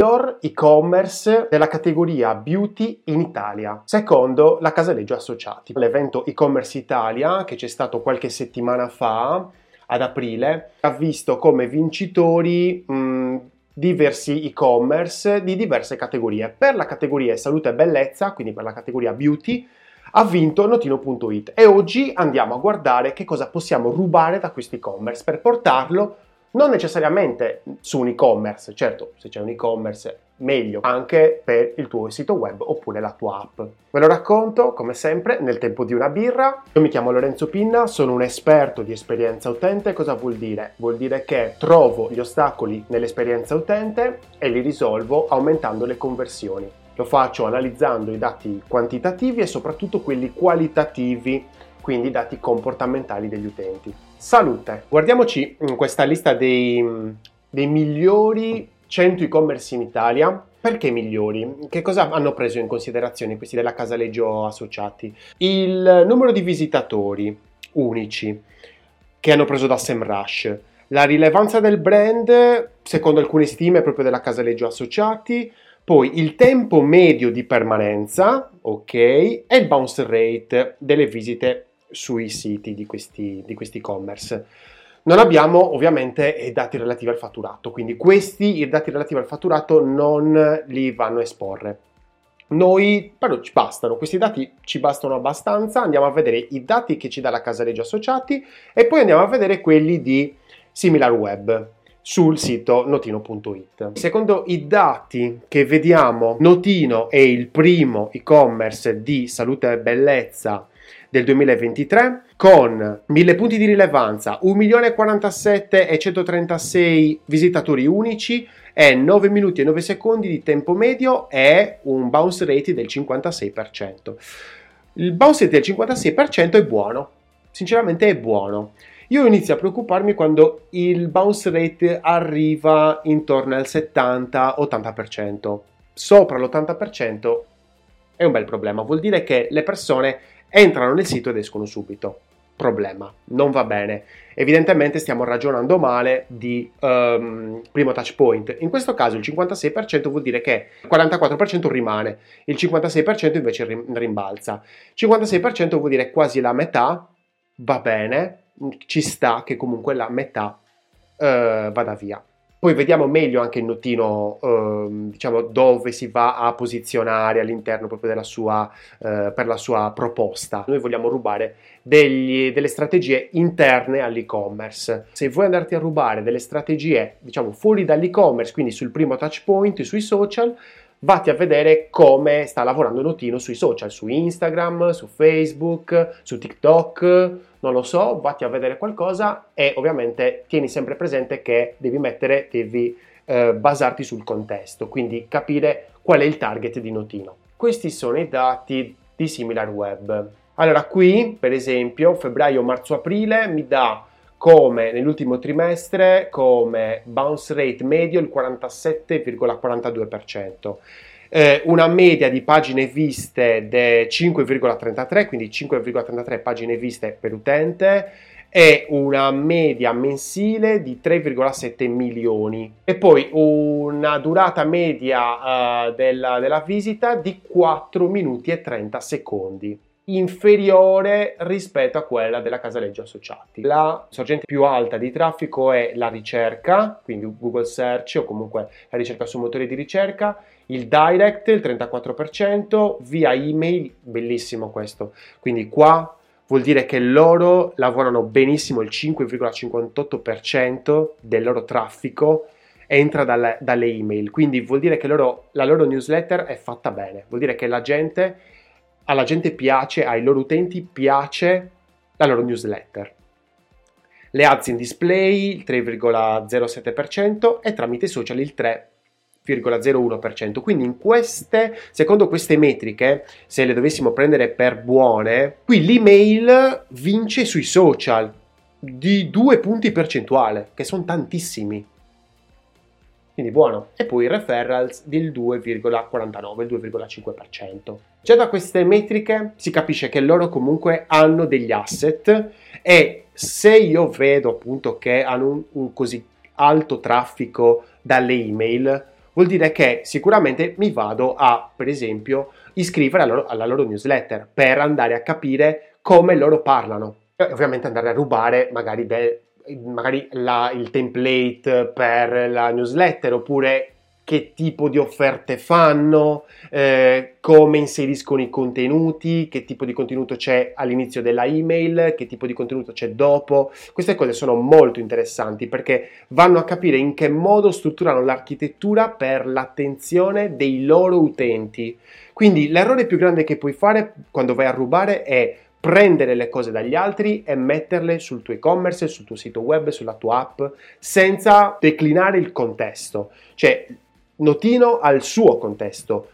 miglior e-commerce della categoria beauty in Italia, secondo la Casaleggio Associati. L'evento e-commerce Italia che c'è stato qualche settimana fa, ad aprile, ha visto come vincitori mh, diversi e-commerce di diverse categorie. Per la categoria salute e bellezza, quindi per la categoria beauty, ha vinto Notino.it e oggi andiamo a guardare che cosa possiamo rubare da questo e-commerce per portarlo non necessariamente su un e-commerce, certo se c'è un e-commerce meglio anche per il tuo sito web oppure la tua app. Ve lo racconto come sempre nel tempo di una birra. Io mi chiamo Lorenzo Pinna, sono un esperto di esperienza utente. Cosa vuol dire? Vuol dire che trovo gli ostacoli nell'esperienza utente e li risolvo aumentando le conversioni. Lo faccio analizzando i dati quantitativi e soprattutto quelli qualitativi, quindi i dati comportamentali degli utenti. Salute! Guardiamoci in questa lista dei, dei migliori 100 e-commerce in Italia. Perché migliori? Che cosa hanno preso in considerazione questi della Casaleggio Associati? Il numero di visitatori unici che hanno preso da SEMrush, la rilevanza del brand, secondo alcune stime proprio della Casaleggio Associati, poi il tempo medio di permanenza, ok, e il bounce rate delle visite sui siti di questi, di questi e-commerce. Non abbiamo ovviamente i dati relativi al fatturato, quindi questi, i dati relativi al fatturato, non li vanno a esporre. Noi però ci bastano, questi dati ci bastano abbastanza, andiamo a vedere i dati che ci dà la Casaleggio Associati e poi andiamo a vedere quelli di SimilarWeb sul sito notino.it. Secondo i dati che vediamo, Notino è il primo e-commerce di salute e bellezza del 2023 con 1000 punti di rilevanza, 1.047 e 136 visitatori unici e 9 minuti e 9 secondi di tempo medio e un bounce rate del 56%. Il bounce rate del 56% è buono, sinceramente è buono. Io inizio a preoccuparmi quando il bounce rate arriva intorno al 70-80%. Sopra l'80% è un bel problema, vuol dire che le persone entrano nel sito ed escono subito. Problema, non va bene. Evidentemente stiamo ragionando male di um, primo touch point. In questo caso il 56% vuol dire che il 44% rimane, il 56% invece rimbalza. 56% vuol dire quasi la metà, va bene, ci sta che comunque la metà uh, vada via. Poi vediamo meglio anche il notino, eh, diciamo, dove si va a posizionare all'interno proprio della sua, eh, per la sua proposta. Noi vogliamo rubare degli, delle strategie interne all'e-commerce. Se vuoi andarti a rubare delle strategie, diciamo, fuori dall'e-commerce, quindi sul primo touch point, sui social, vatti a vedere come sta lavorando Notino sui social, su Instagram, su Facebook, su TikTok, non lo so, vatti a vedere qualcosa e ovviamente tieni sempre presente che devi mettere, devi eh, basarti sul contesto, quindi capire qual è il target di Notino. Questi sono i dati di SimilarWeb. Allora qui, per esempio, febbraio, marzo, aprile mi dà come nell'ultimo trimestre come bounce rate medio il 47,42%. Eh, una media di pagine viste di 5,33, quindi 5,33 pagine viste per utente e una media mensile di 3,7 milioni e poi una durata media uh, della, della visita di 4 minuti e 30 secondi inferiore rispetto a quella della Casaleggio Associati. La sorgente più alta di traffico è la ricerca, quindi Google Search o comunque la ricerca su motori di ricerca, il direct il 34%, via email, bellissimo questo. Quindi qua vuol dire che loro lavorano benissimo, il 5,58% del loro traffico entra dalle, dalle email, quindi vuol dire che loro, la loro newsletter è fatta bene, vuol dire che la gente alla gente piace, ai loro utenti piace la loro newsletter. Le ads in display il 3,07% e tramite social il 3,01%. Quindi in queste, secondo queste metriche, se le dovessimo prendere per buone, qui l'email vince sui social di due punti percentuali, che sono tantissimi quindi buono. E poi il referrals del 2,49, il 2,5%. Già da queste metriche si capisce che loro comunque hanno degli asset e se io vedo appunto che hanno un, un così alto traffico dalle email, vuol dire che sicuramente mi vado a, per esempio, iscrivere alla loro, alla loro newsletter per andare a capire come loro parlano. E ovviamente andare a rubare magari, beh, magari la, il template per la newsletter oppure che tipo di offerte fanno, eh, come inseriscono i contenuti, che tipo di contenuto c'è all'inizio della email, che tipo di contenuto c'è dopo. Queste cose sono molto interessanti perché vanno a capire in che modo strutturano l'architettura per l'attenzione dei loro utenti. Quindi l'errore più grande che puoi fare quando vai a rubare è prendere le cose dagli altri e metterle sul tuo e-commerce, sul tuo sito web, sulla tua app, senza declinare il contesto. Cioè, Notino ha il suo contesto,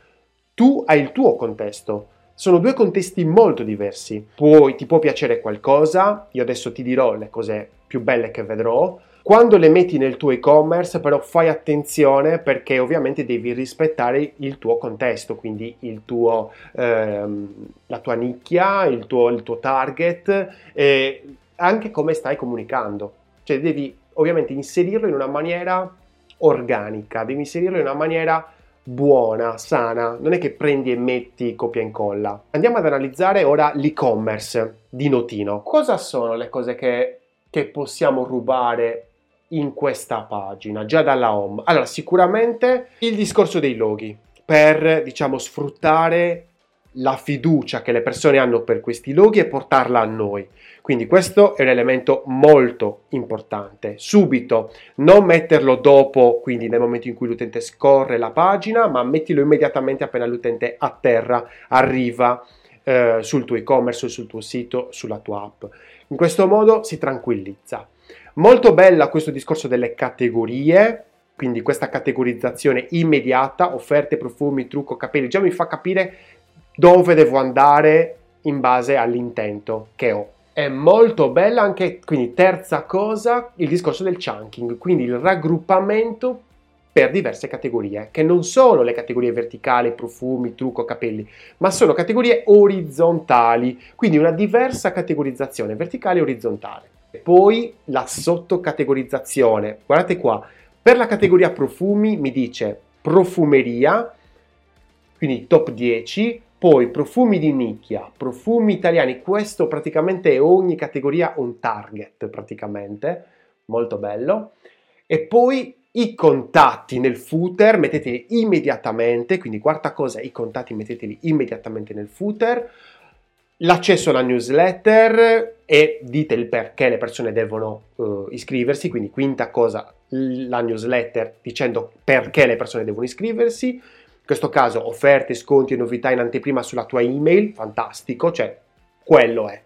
tu hai il tuo contesto. Sono due contesti molto diversi. Poi ti può piacere qualcosa, io adesso ti dirò le cose più belle che vedrò. Quando le metti nel tuo e-commerce, però fai attenzione perché ovviamente devi rispettare il tuo contesto, quindi tuo, ehm, la tua nicchia, il tuo, il tuo target e anche come stai comunicando. Cioè devi ovviamente inserirlo in una maniera organica, devi inserirlo in una maniera buona, sana, non è che prendi e metti copia e incolla. Andiamo ad analizzare ora l'e-commerce di Notino. Cosa sono le cose che, che possiamo rubare in questa pagina, già dalla home? Allora, sicuramente il discorso dei loghi, per, diciamo, sfruttare la fiducia che le persone hanno per questi loghi e portarla a noi. Quindi questo è un elemento molto importante. Subito, non metterlo dopo, quindi nel momento in cui l'utente scorre la pagina, ma mettilo immediatamente appena l'utente a terra arriva eh, sul tuo e-commerce, sul tuo sito, sulla tua app. In questo modo si tranquillizza. Molto bella questo discorso delle categorie, quindi questa categorizzazione immediata, offerte, profumi, trucco, capelli, già mi fa capire dove devo andare in base all'intento che ho. È molto bella anche, quindi terza cosa, il discorso del chunking, quindi il raggruppamento per diverse categorie, che non sono le categorie verticali, profumi, trucco, capelli, ma sono categorie orizzontali, quindi una diversa categorizzazione verticale e orizzontale. Poi la sottocategorizzazione, guardate qua, per la categoria profumi mi dice profumeria, quindi top 10, poi profumi di nicchia, profumi italiani, questo praticamente è ogni categoria un target praticamente, molto bello. E poi i contatti nel footer, metteteli immediatamente, quindi quarta cosa, i contatti metteteli immediatamente nel footer. L'accesso alla newsletter e dite il perché le persone devono uh, iscriversi, quindi quinta cosa, la newsletter dicendo perché le persone devono iscriversi in questo caso offerte, sconti e novità in anteprima sulla tua email, fantastico, cioè quello è.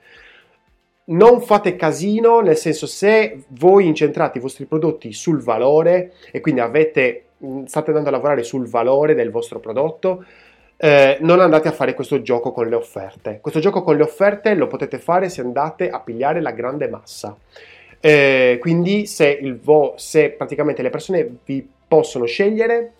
Non fate casino, nel senso se voi incentrate i vostri prodotti sul valore e quindi avete, state andando a lavorare sul valore del vostro prodotto, eh, non andate a fare questo gioco con le offerte. Questo gioco con le offerte lo potete fare se andate a pigliare la grande massa. Eh, quindi se, vo- se praticamente le persone vi possono scegliere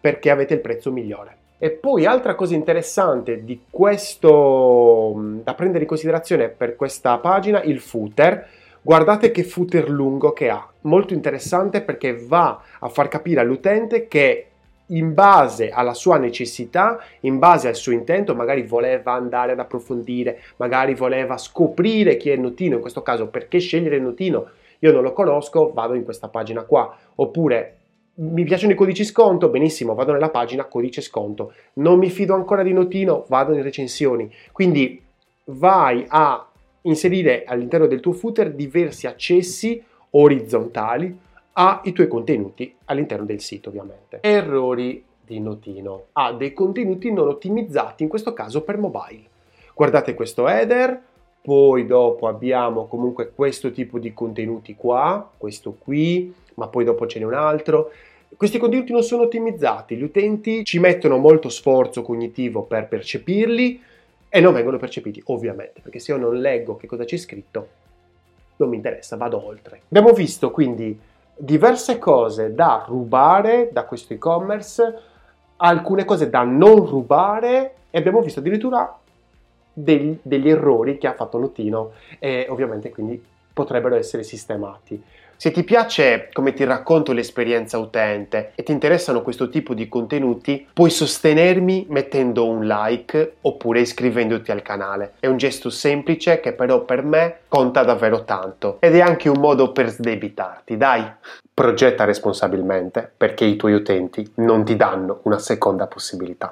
perché avete il prezzo migliore. E poi altra cosa interessante di questo da prendere in considerazione per questa pagina, il footer. Guardate che footer lungo che ha, molto interessante perché va a far capire all'utente che in base alla sua necessità, in base al suo intento, magari voleva andare ad approfondire, magari voleva scoprire chi è notino, in questo caso perché scegliere notino, io non lo conosco, vado in questa pagina qua, oppure mi piacciono i codici sconto, benissimo, vado nella pagina codice sconto. Non mi fido ancora di Notino, vado in recensioni. Quindi vai a inserire all'interno del tuo footer diversi accessi orizzontali ai tuoi contenuti all'interno del sito, ovviamente. Errori di Notino. Ha dei contenuti non ottimizzati, in questo caso per mobile. Guardate questo header, poi dopo abbiamo comunque questo tipo di contenuti qua, questo qui, ma poi dopo ce n'è un altro. Questi contenuti non sono ottimizzati, gli utenti ci mettono molto sforzo cognitivo per percepirli e non vengono percepiti, ovviamente, perché se io non leggo che cosa c'è scritto, non mi interessa, vado oltre. Abbiamo visto quindi diverse cose da rubare da questo e-commerce, alcune cose da non rubare e abbiamo visto addirittura degli, degli errori che ha fatto Notino e ovviamente quindi potrebbero essere sistemati. Se ti piace come ti racconto l'esperienza utente e ti interessano questo tipo di contenuti, puoi sostenermi mettendo un like oppure iscrivendoti al canale. È un gesto semplice che però per me conta davvero tanto ed è anche un modo per sdebitarti. Dai, progetta responsabilmente perché i tuoi utenti non ti danno una seconda possibilità.